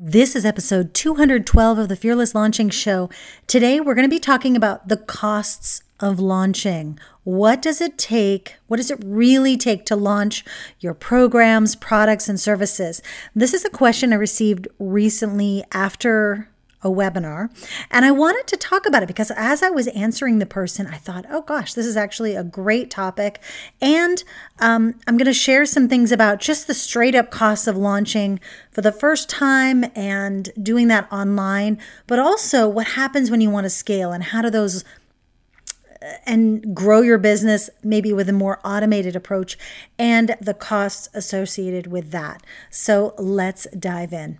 This is episode 212 of the Fearless Launching Show. Today, we're going to be talking about the costs of launching. What does it take? What does it really take to launch your programs, products, and services? This is a question I received recently after a webinar. And I wanted to talk about it because as I was answering the person, I thought, oh gosh, this is actually a great topic. And um, I'm going to share some things about just the straight up costs of launching for the first time and doing that online, but also what happens when you want to scale and how do those uh, and grow your business maybe with a more automated approach and the costs associated with that. So let's dive in.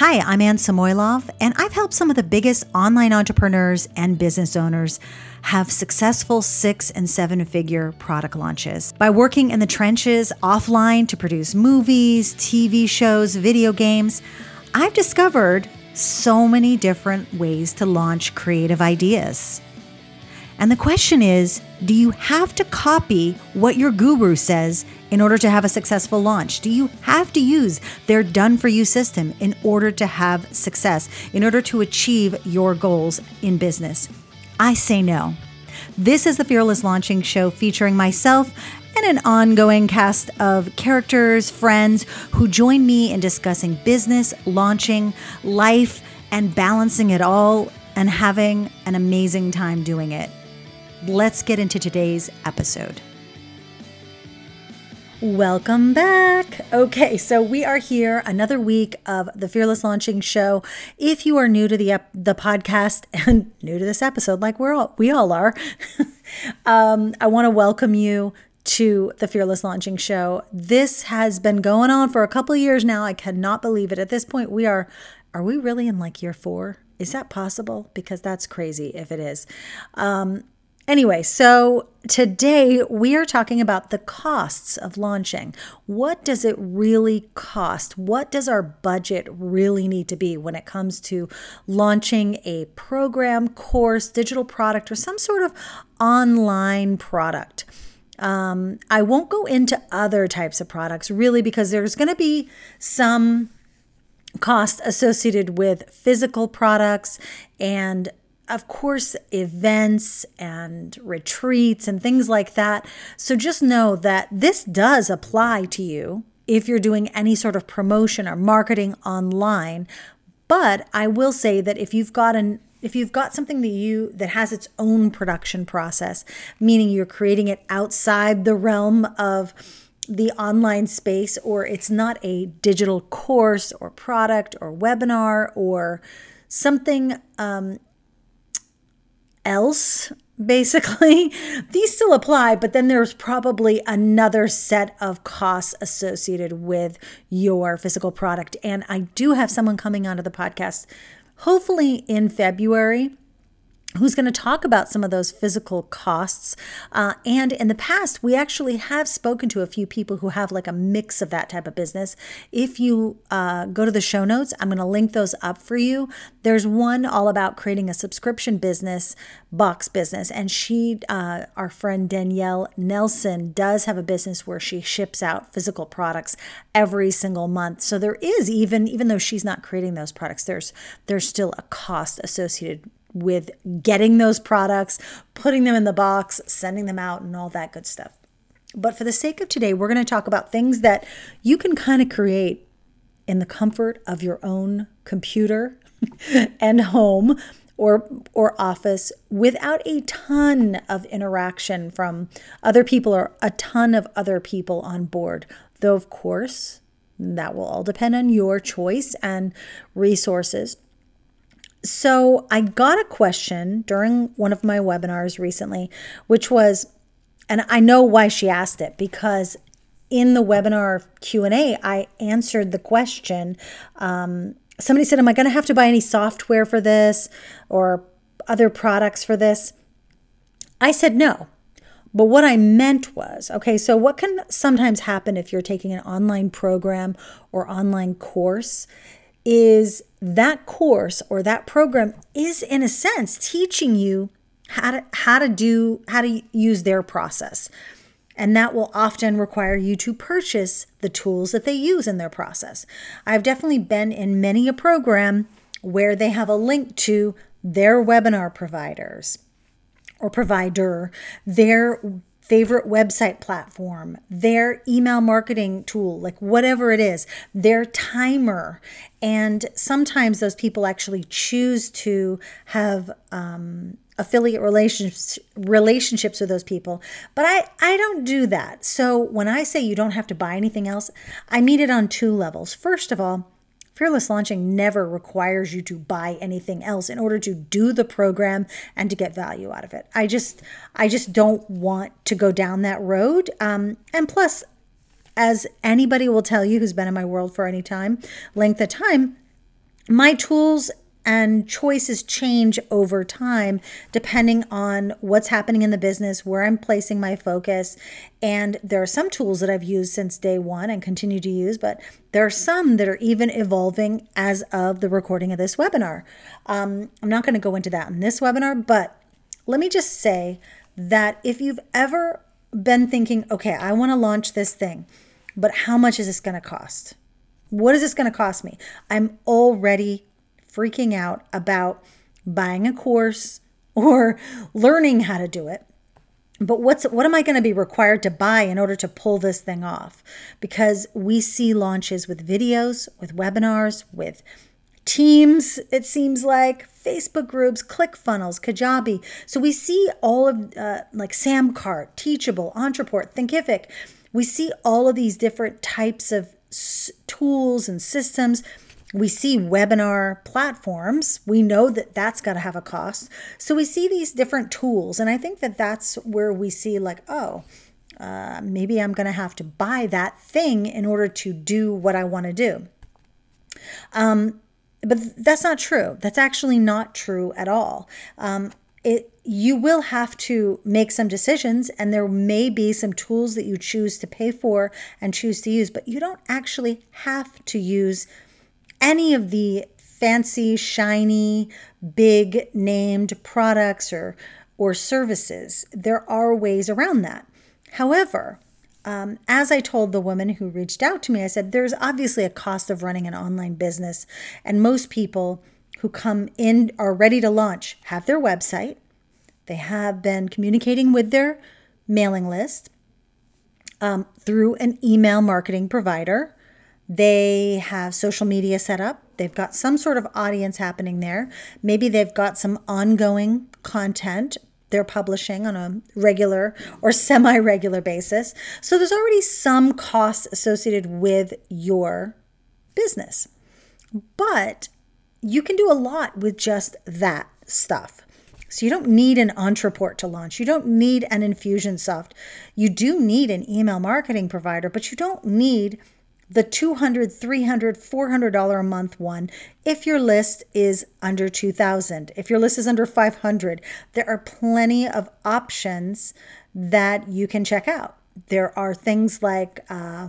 Hi, I'm Anne Samoilov, and I've helped some of the biggest online entrepreneurs and business owners have successful six and seven figure product launches by working in the trenches offline to produce movies, TV shows, video games. I've discovered so many different ways to launch creative ideas. And the question is do you have to copy what your guru says in order to have a successful launch? Do you have to use their done for you system in order to have success, in order to achieve your goals in business? I say no. This is the Fearless Launching Show featuring myself and an ongoing cast of characters, friends who join me in discussing business, launching, life, and balancing it all and having an amazing time doing it let's get into today's episode. Welcome back. Okay, so we are here another week of the Fearless Launching Show. If you are new to the ep- the podcast and new to this episode, like we're all we all are, um, I want to welcome you to the Fearless Launching Show. This has been going on for a couple years now. I cannot believe it. At this point, we are are we really in like year four? Is that possible? Because that's crazy if it is. Um, Anyway, so today we are talking about the costs of launching. What does it really cost? What does our budget really need to be when it comes to launching a program, course, digital product, or some sort of online product? Um, I won't go into other types of products really because there's going to be some cost associated with physical products and of course, events and retreats and things like that. So just know that this does apply to you if you're doing any sort of promotion or marketing online. But I will say that if you've got an if you've got something that you that has its own production process, meaning you're creating it outside the realm of the online space or it's not a digital course or product or webinar or something um, else basically. These still apply but then there's probably another set of costs associated with your physical product. And i do have someone coming onto the podcast hopefully in february who's going to talk about some of those physical costs. Uh, and in the past, we actually have spoken to a few people who have like a mix of that type of business. If you uh, go to the show notes, I'm going to link those up for you. There's one all about creating a subscription business, box business. And she, uh, our friend Danielle Nelson, does have a business where she ships out physical products every single month. So there is even, even though she's not creating those products, there's there's still a cost associated with getting those products, putting them in the box, sending them out, and all that good stuff. But for the sake of today, we're going to talk about things that you can kind of create in the comfort of your own computer and home or or office without a ton of interaction from other people or a ton of other people on board. Though of course, that will all depend on your choice and resources. So I got a question during one of my webinars recently, which was, and I know why she asked it because in the webinar q&a i answered the question um, somebody said am i going to have to buy any software for this or other products for this? I said no. But what i meant was okay so what can sometimes happen if you're taking an online program or online course is that course or that program is in a sense teaching you how to how to do how to use their process and that will often require you to purchase the tools that they use in their process. I've definitely been in many a program where they have a link to their webinar providers or provider, their favorite website platform, their email marketing tool, like whatever it is, their timer. And sometimes those people actually choose to have um, affiliate relationships relationships with those people. But i i don't do that. So when i say you don't have to buy anything else i mean it on two levels. First of all Fearless launching never requires you to buy anything else in order to do the program and to get value out of it. I just, I just don't want to go down that road. Um, and plus, as anybody will tell you who's been in my world for any time, length of time, my tools and choices change over time depending on what's happening in the business, where I'm placing my focus. And there are some tools that I've used since day one and continue to use, but there are some that are even evolving as of the recording of this webinar. Um, I'm not going to go into that in this webinar, but let me just say that if you've ever been thinking, okay, I want to launch this thing, but how much is this going to cost? What is this going to cost me? I'm already freaking out about buying a course or learning how to do it. But what's what am I going to be required to buy in order to pull this thing off? Because we see launches with videos, with webinars, with teams, it seems like Facebook groups, ClickFunnels, Kajabi. So we see all of uh, like Samcart, Teachable, Ontraport, Thinkific. We see all of these different types of s- tools and systems we see webinar platforms. We know that that's got to have a cost. So we see these different tools. And I think that that's where we see, like, oh, uh, maybe I'm going to have to buy that thing in order to do what I want to do. Um, but that's not true. That's actually not true at all. Um, it you will have to make some decisions and there may be some tools that you choose to pay for and choose to use but you don't actually have to use any of the fancy, shiny, big named products or, or services. There are ways around that. However, um, as I told the woman who reached out to me, I said, there's obviously a cost of running an online business. And most people who come in are ready to launch have their website, they have been communicating with their mailing list um, through an email marketing provider. They have social media set up. They've got some sort of audience happening there. Maybe they've got some ongoing content they're publishing on a regular or semi regular basis. So there's already some costs associated with your business. But you can do a lot with just that stuff. So you don't need an Ontraport to launch. You don't need an Infusionsoft. You do need an email marketing provider, but you don't need the $200, $300, $400 a month one if your list is under 2000 if your list is under 500 there are plenty of options that you can check out. There are things like uh,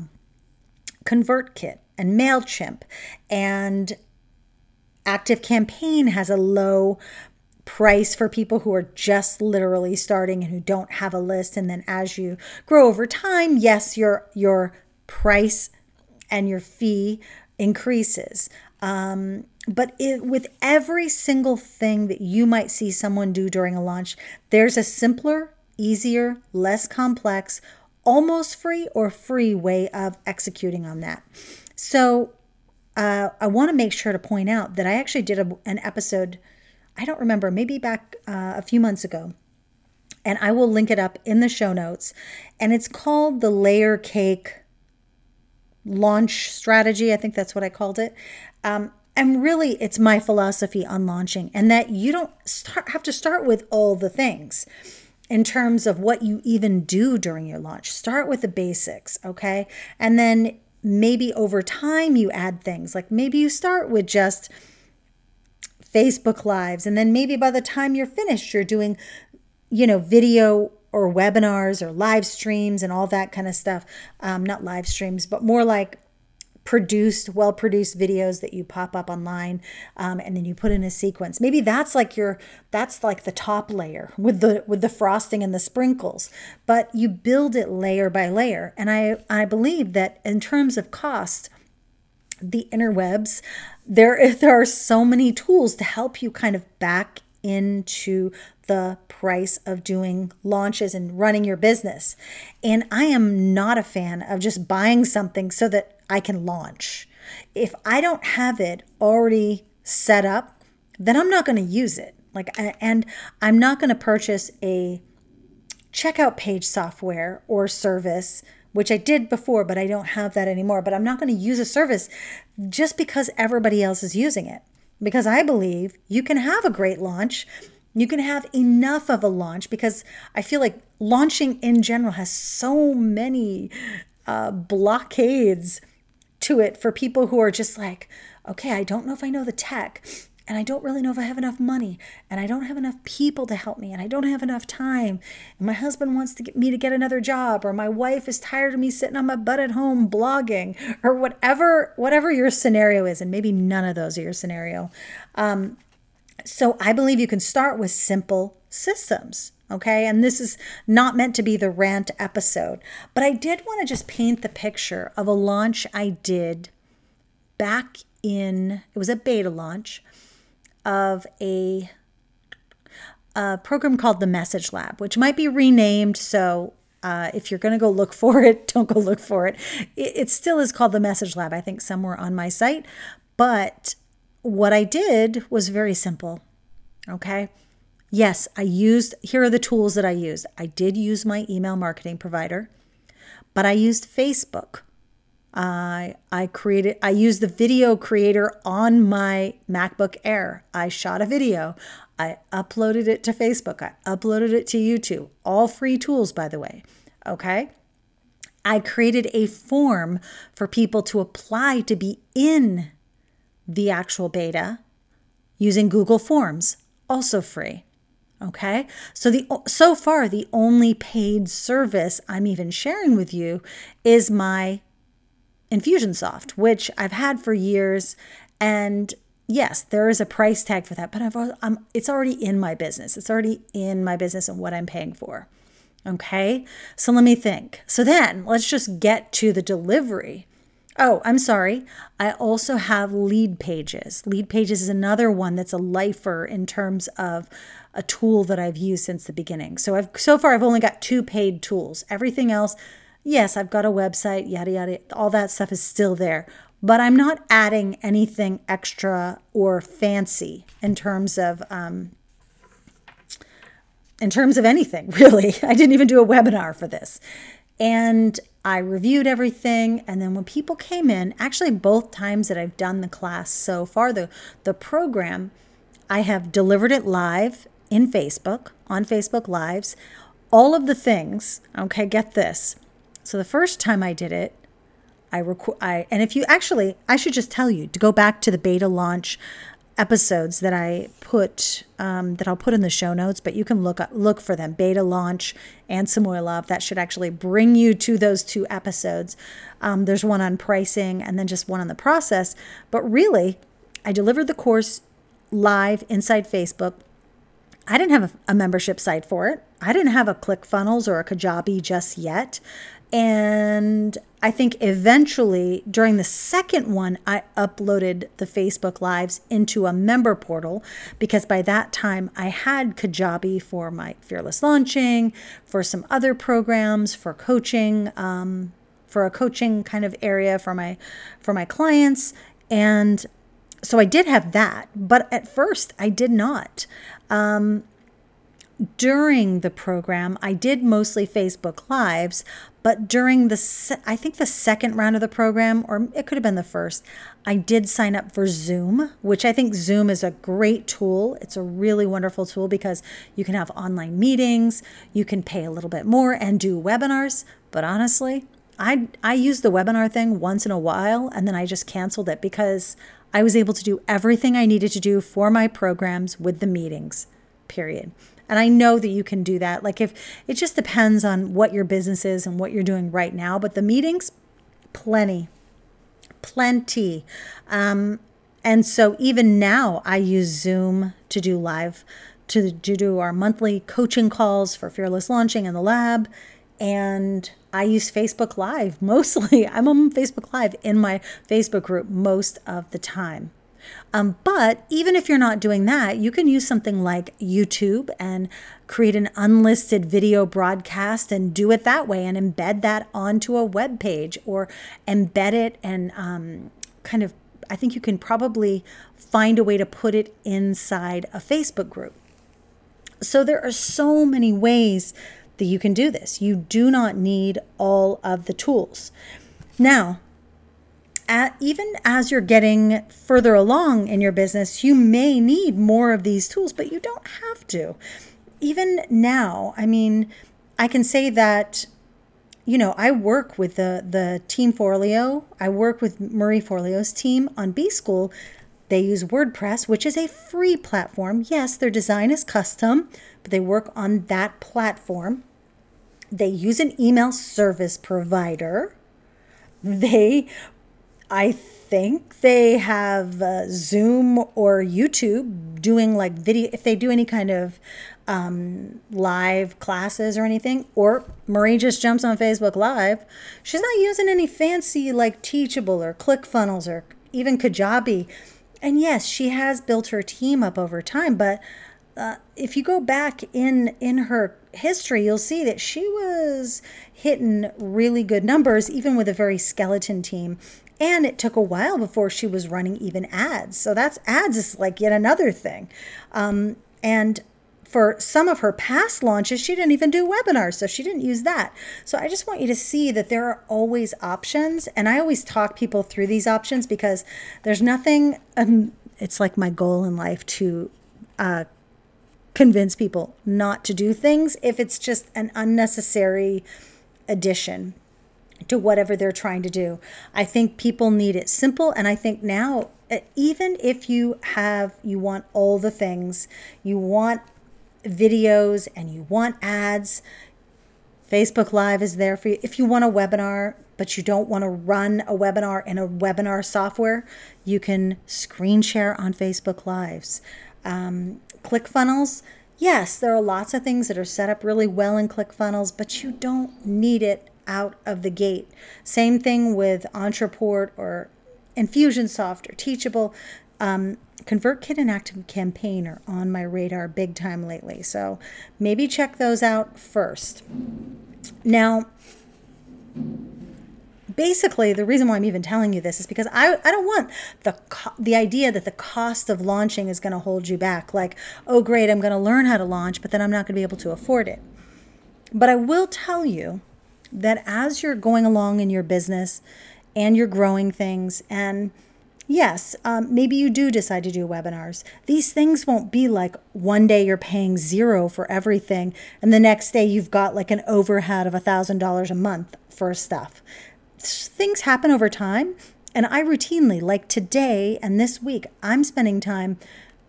convertkit and mailchimp and active campaign has a low price for people who are just literally starting and who don't have a list. And then as you grow over time yes your your price and your fee increases. Um, but it, with every single thing that you might see someone do during a launch, there's a simpler, easier, less complex, almost free or free way of executing on that. So uh, I want to make sure to point out that I actually did a, an episode, I don't remember, maybe back uh, a few months ago. And I will link it up in the show notes. And it's called the Layer Cake launch strategy. I think that's what I called it. Um, and really, it's my philosophy on launching, and that you don't start, have to start with all the things in terms of what you even do during your launch. Start with the basics, okay? And then maybe over time you add things. Like maybe you start with just Facebook Lives, and then maybe by the time you're finished, you're doing, you know, video or webinars or live streams and all that kind of stuff. Um, not live streams, but more like produced, well produced videos that you pop up online, um, and then you put in a sequence. Maybe that's like your that's like the top layer with the with the frosting and the sprinkles. But you build it layer by layer, and I I believe that in terms of cost, the interwebs there there are so many tools to help you kind of back into the price of doing launches and running your business. And I am not a fan of just buying something so that I can launch. If I don't have it already set up, then I'm not going to use it. Like and I'm not going to purchase a checkout page software or service which I did before, but I don't have that anymore. But I'm not going to use a service just because everybody else is using it. Because I believe you can have a great launch. You can have enough of a launch because I feel like launching in general has so many uh, blockades to it for people who are just like, okay, I don't know if I know the tech and I don't really know if I have enough money, and I don't have enough people to help me, and I don't have enough time, and my husband wants to get me to get another job, or my wife is tired of me sitting on my butt at home blogging, or whatever whatever your scenario is, and maybe none of those are your scenario. Um, so I believe you can start with simple systems. Okay, and this is not meant to be the rant episode, but I did want to just paint the picture of a launch I did back in, it was a beta launch of a, a program called the Message Lab, which might be renamed. So uh, if you're going to go look for it, don't go look for it. it. It still is called the Message Lab, I think, somewhere on my site. But what I did was very simple. Okay. Yes, I used, here are the tools that I used. I did use my email marketing provider, but I used Facebook I I created I used the video creator on my MacBook Air. I shot a video. I uploaded it to Facebook. I uploaded it to YouTube. All free tools by the way. Okay? I created a form for people to apply to be in the actual beta using Google Forms, also free. Okay? So the so far the only paid service I'm even sharing with you is my Infusionsoft, which I've had for years. And yes, there is a price tag for that, but I've I'm, it's already in my business. It's already in my business and what I'm paying for. Okay, so let me think. So then let's just get to the delivery. Oh, I'm sorry. I also have Leadpages. Lead pages is another one that's a lifer in terms of a tool that I've used since the beginning. So I've so far I've only got two paid tools. Everything else yes, I've got a website, yada, yada, all that stuff is still there. But I'm not adding anything extra or fancy in terms of um, in terms of anything, really. I didn't even do a webinar for this. And I reviewed everything. And then when people came in, actually, both times that I've done the class so far, the, the program, I have delivered it live in Facebook, on Facebook Lives. All of the things, okay, get this. So the first time I did it, I record I and if you actually I should just tell you to go back to the beta launch episodes that I put um, that I'll put in the show notes, but you can look up, look for them. Beta launch and Samoilov. That should actually bring you to those two episodes. Um, there's one on pricing and then just one on the process. But really, I delivered the course live inside Facebook. I didn't have a, a membership site for it. I didn't have a ClickFunnels or a Kajabi just yet. And I think eventually during the second one, I uploaded the Facebook Lives into a member portal because by that time I had Kajabi for my fearless launching, for some other programs, for coaching, um, for a coaching kind of area for my for my clients, and so I did have that. But at first, I did not. Um, during the program, I did mostly Facebook Lives, but during the, se- I think the second round of the program, or it could have been the first, I did sign up for Zoom, which I think Zoom is a great tool. It's a really wonderful tool because you can have online meetings, you can pay a little bit more and do webinars. But honestly, I, I used the webinar thing once in a while and then I just canceled it because I was able to do everything I needed to do for my programs with the meetings, period. And I know that you can do that. Like if it just depends on what your business is and what you're doing right now, but the meetings, plenty. plenty. Um, and so even now, I use Zoom to do live, to, to do our monthly coaching calls for Fearless Launching in the lab. And I use Facebook Live mostly. I'm on Facebook Live in my Facebook group most of the time. Um, but even if you're not doing that, you can use something like YouTube and create an unlisted video broadcast and do it that way and embed that onto a web page or embed it and um, kind of, I think you can probably find a way to put it inside a Facebook group. So there are so many ways that you can do this. You do not need all of the tools. Now, at, even as you're getting further along in your business, you may need more of these tools, but you don't have to. Even now, I mean, I can say that, you know, I work with the, the team Forleo. I work with Marie Forleo's team on B School. They use WordPress, which is a free platform. Yes, their design is custom, but they work on that platform. They use an email service provider. They I think they have uh, Zoom or YouTube doing like video, if they do any kind of um, live classes or anything, or Marie just jumps on Facebook Live. She's not using any fancy like Teachable or ClickFunnels or even Kajabi. And yes, she has built her team up over time, but uh, if you go back in in her history, you'll see that she was hitting really good numbers, even with a very skeleton team. And it took a while before she was running even ads. So that's ads is like yet another thing. Um, and for some of her past launches, she didn't even do webinars, so she didn't use that. So I just want you to see that there are always options. And I always talk people through these options because there's nothing, um, it's like my goal in life to uh, convince people not to do things if it's just an unnecessary addition to whatever they're trying to do. I think people need it simple. And I think now, even if you have, you want all the things, you want videos and you want ads, Facebook Live is there for you. If you want a webinar, but you don't want to run a webinar in a webinar software, you can screen share on Facebook Lives. Um, ClickFunnels, yes, there are lots of things that are set up really well in ClickFunnels, but you don't need it out of the gate. Same thing with Ontraport or Infusionsoft or Teachable. Um, ConvertKit and Active Campaign are on my radar big time lately. So maybe check those out first. Now, basically the reason why I'm even telling you this is because I, I don't want the the idea that the cost of launching is going to hold you back like oh great I'm going to learn how to launch but then I'm not going to be able to afford it. But I will tell you that as you're going along in your business and you're growing things and yes um, maybe you do decide to do webinars these things won't be like one day you're paying zero for everything and the next day you've got like an overhead of a thousand dollars a month for stuff. Things happen over time and i routinely like today and this week i'm spending time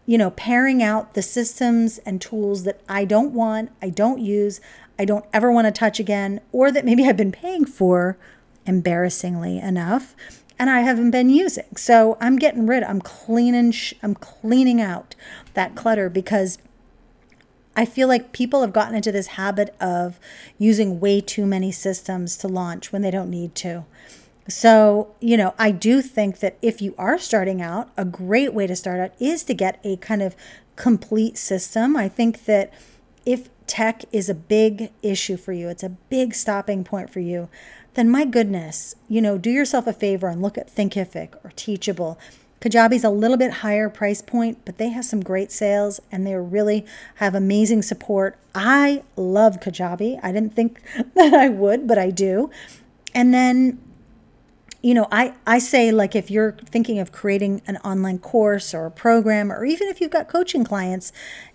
you know pairing out the systems and tools that i don't want i don't use I don't ever want to touch again, or that maybe I've been paying for, embarrassingly enough, and I haven't been using. So I'm getting rid. I'm cleaning. I'm cleaning out that clutter because I feel like people have gotten into this habit of using way too many systems to launch when they don't need to. So, you know, I do think that if you are starting out, a great way to start out is to get a kind of complete system. I think that if tech is a big issue for you, it's a big stopping point for you, then my goodness, you know, do yourself a favor and look at Thinkific or Teachable. Kajabi's a little bit higher price point, but they have some great sales and they really have amazing support. I love Kajabi. I didn't think that I would, but I do. And then you know, I, I say like if you're thinking of creating an online course or a program, or even if you've got coaching clients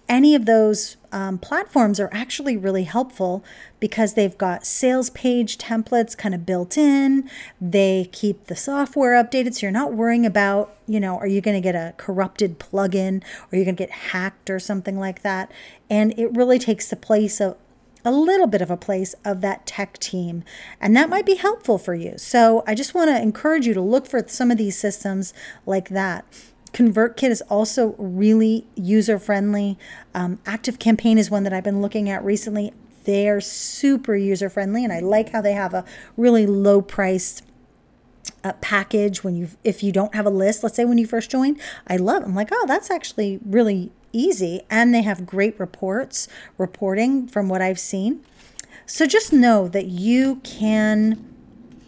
any of those um, platforms are actually really helpful because they've got sales page templates kind of built in. They keep the software updated, so you're not worrying about, you know, are you going to get a corrupted plugin or are you going to get hacked or something like that? And it really takes the place of a little bit of a place of that tech team. And that might be helpful for you. So I just want to encourage you to look for some of these systems like that. ConvertKit is also really user friendly. Um, Active Campaign is one that I've been looking at recently. They're super user friendly, and I like how they have a really low priced uh, package when you if you don't have a list. Let's say when you first join, I love. I'm like, oh, that's actually really easy, and they have great reports reporting from what I've seen. So just know that you can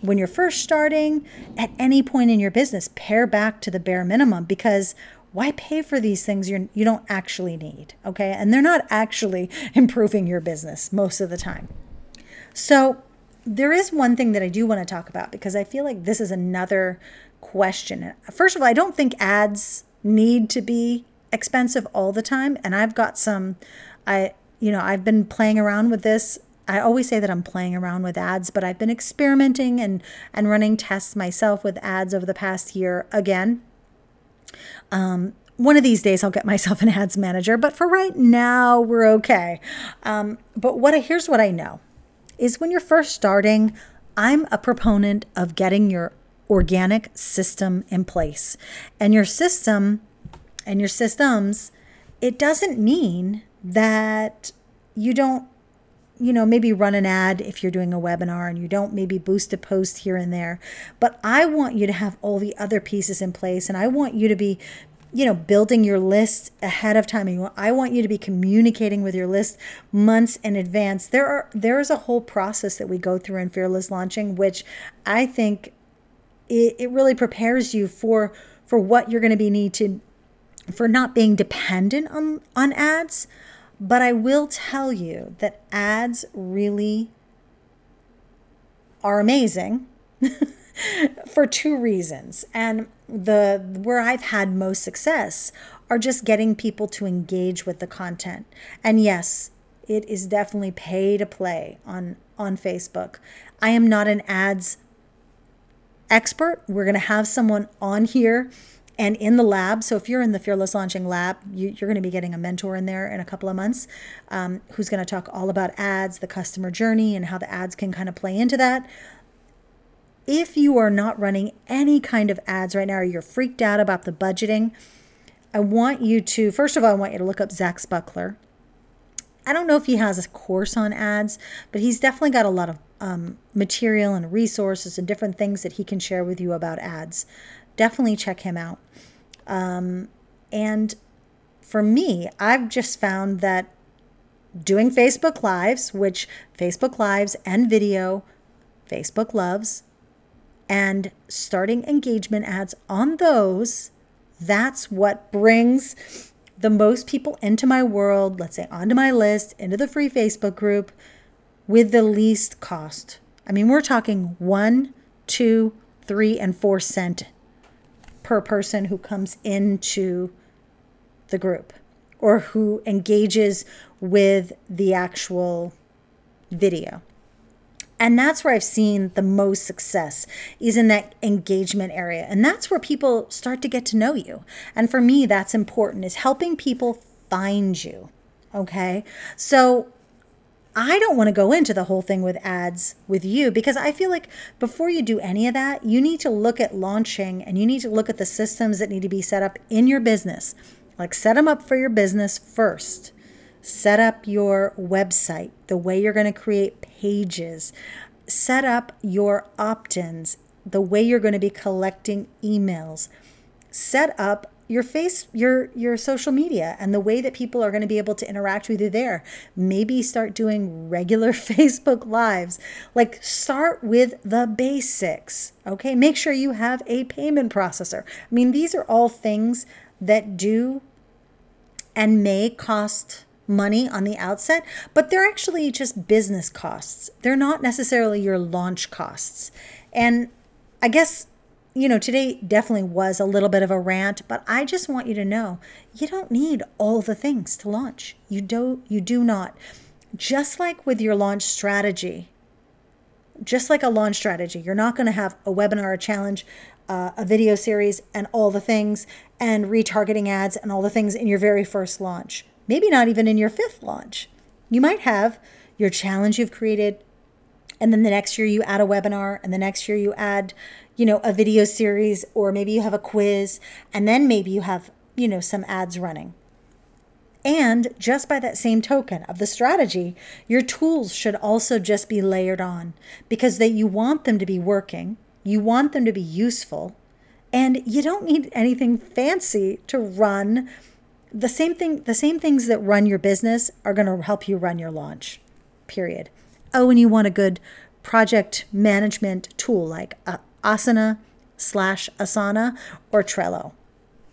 when you're first starting, at any point in your business, pare back to the bare minimum because why pay for these things you're, you don't actually need? Okay. And they're not actually improving your business most of the time. So, there is one thing that I do want to talk about because I feel like this is another question. First of all, I don't think ads need to be expensive all the time. And I've got some, I, you know, I've been playing around with this I always say that I'm playing around with ads, but I've been experimenting and and running tests myself with ads over the past year again. Um, one of these days I'll get myself an ads manager, but for right now we're okay. Um, but what I, here's what I know is when you're first starting, I'm a proponent of getting your organic system in place. And your system and your systems, it doesn't mean that you don't you know, maybe run an ad if you're doing a webinar and you don't maybe boost a post here and there. But I want you to have all the other pieces in place and I want you to be you know building your list ahead of time. I want you to be communicating with your list months in advance. There are there is a whole process that we go through in fearless launching which i think it, it really prepares you for for what you're going to be need to for not being dependent on on ads but I will tell you that ads really are amazing for two reasons. And the where I've had most success are just getting people to engage with the content. And yes, it is definitely pay to play on on Facebook. I am not an ads expert. We're going to have someone on here and in the lab. So if you're in the Fearless Launching lab, you, are going to be getting a mentor in there in a couple of months um, who's going to talk all about ads, the customer journey, and how the ads can kind of play into that. If you are not running any kind of ads right now, or you're freaked out about the budgeting, I want you to, first of all, I want you to look up Zach Spuckler. I don't know if he has a course on ads, but he's definitely got a lot of um, material and resources and different things that he can share with you about ads definitely check him out. Um, and for me, I've just found that doing Facebook Lives, which Facebook Lives and video, Facebook loves, and starting engagement ads on those, that's what brings the most people into my world, let's say onto my list, into the free Facebook group with the least cost. I mean, we're talking one, two, three, and four cent per person who comes into the group or who engages with the actual video. And that's where I've seen the most success is in that engagement area. And that's where people start to get to know you. And for me, that's important is helping people find you. Okay. So I don't want to go into the whole thing with ads with you because I feel like before you do any of that, you need to look at launching and you need to look at the systems that need to be set up in your business. Like set them up for your business first. Set up your website, the way you're going to create pages. Set up your opt ins, the way you're going to be collecting emails. Set up your face your your social media and the way that people are going to be able to interact with you there. Maybe start doing regular facebook lives. Like start with the basics okay? Make sure you have a payment processor. I mean these are all things that do and may cost money on the outset but they're actually just business costs. They're not necessarily your launch costs. And i guess you know, today definitely was a little bit of a rant, but I just want you to know you don't need all the things to launch. You do you do not. Just like with your launch strategy, just like a launch strategy, you're not going to have a webinar, a challenge, uh, a video series, and all the things, and retargeting ads and all the things in your very first launch. Maybe not even in your fifth launch. You might have your challenge you've created, and then the next year you add a webinar, and the next year you add, you know, a video series, or maybe you have a quiz, and then maybe you have, you know, some ads running. And just by that same token of the strategy, your tools should also just be layered on because that you want them to be working, you want them to be useful, and you don't need anything fancy to run the same thing the same things that run your business are going to help you run your launch. Period. Oh, and you want a good project management tool like uh, Asana slash Asana or Trello.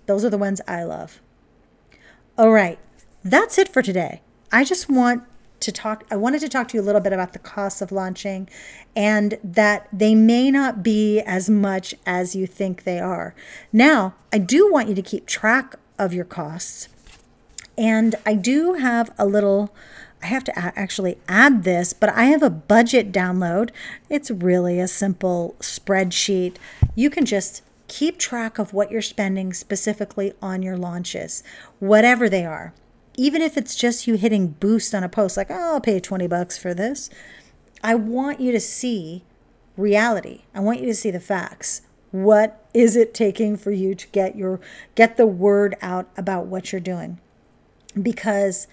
Those are the ones I love. All right, that's it for today. I just want to talk I wanted to talk to you a little bit about the costs of launching and that they may not be as much as you think they are. Now, I do want you to keep track of your costs. And I do have a little I have to actually add this, but I have a budget download. It's really a simple spreadsheet. You can just keep track of what you're spending specifically on your launches, whatever they are even if it's just you hitting boost on a post, like, oh, I'll pay 20 bucks for this, I want you to see reality. I want you to see the facts. What is it taking for you to get your get the word out about what you're doing? Because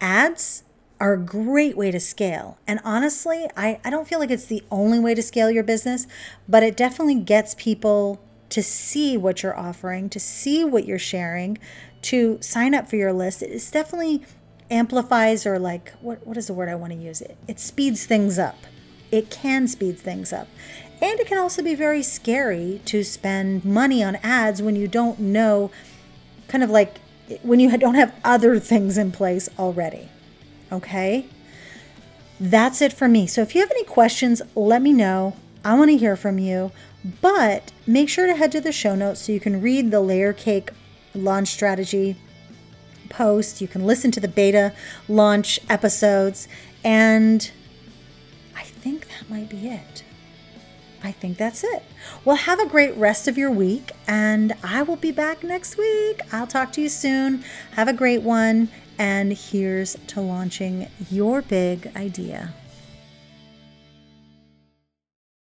ads are a great way to scale. And honestly, I, I don't feel like it's the only way to scale your business, but it definitely gets people to see what you're offering, to see what you're sharing, to sign up for your list. It's definitely amplifies or like what what is the word I want to use? It it speeds things up. It can speed things up. And it can also be very scary to spend money on ads when you don't know kind of like when you don't have other things in place already. Okay? That's it for me. So if you have any questions, let me know. I want to hear from you. But make sure to head to the show notes so you can read the layer cake launch strategy post. You can listen to the beta launch episodes. And I think that might be it. I think that's it. Well, have a great rest of your week, and I will be back next week. I'll talk to you soon. Have a great one, and here's to launching your big idea.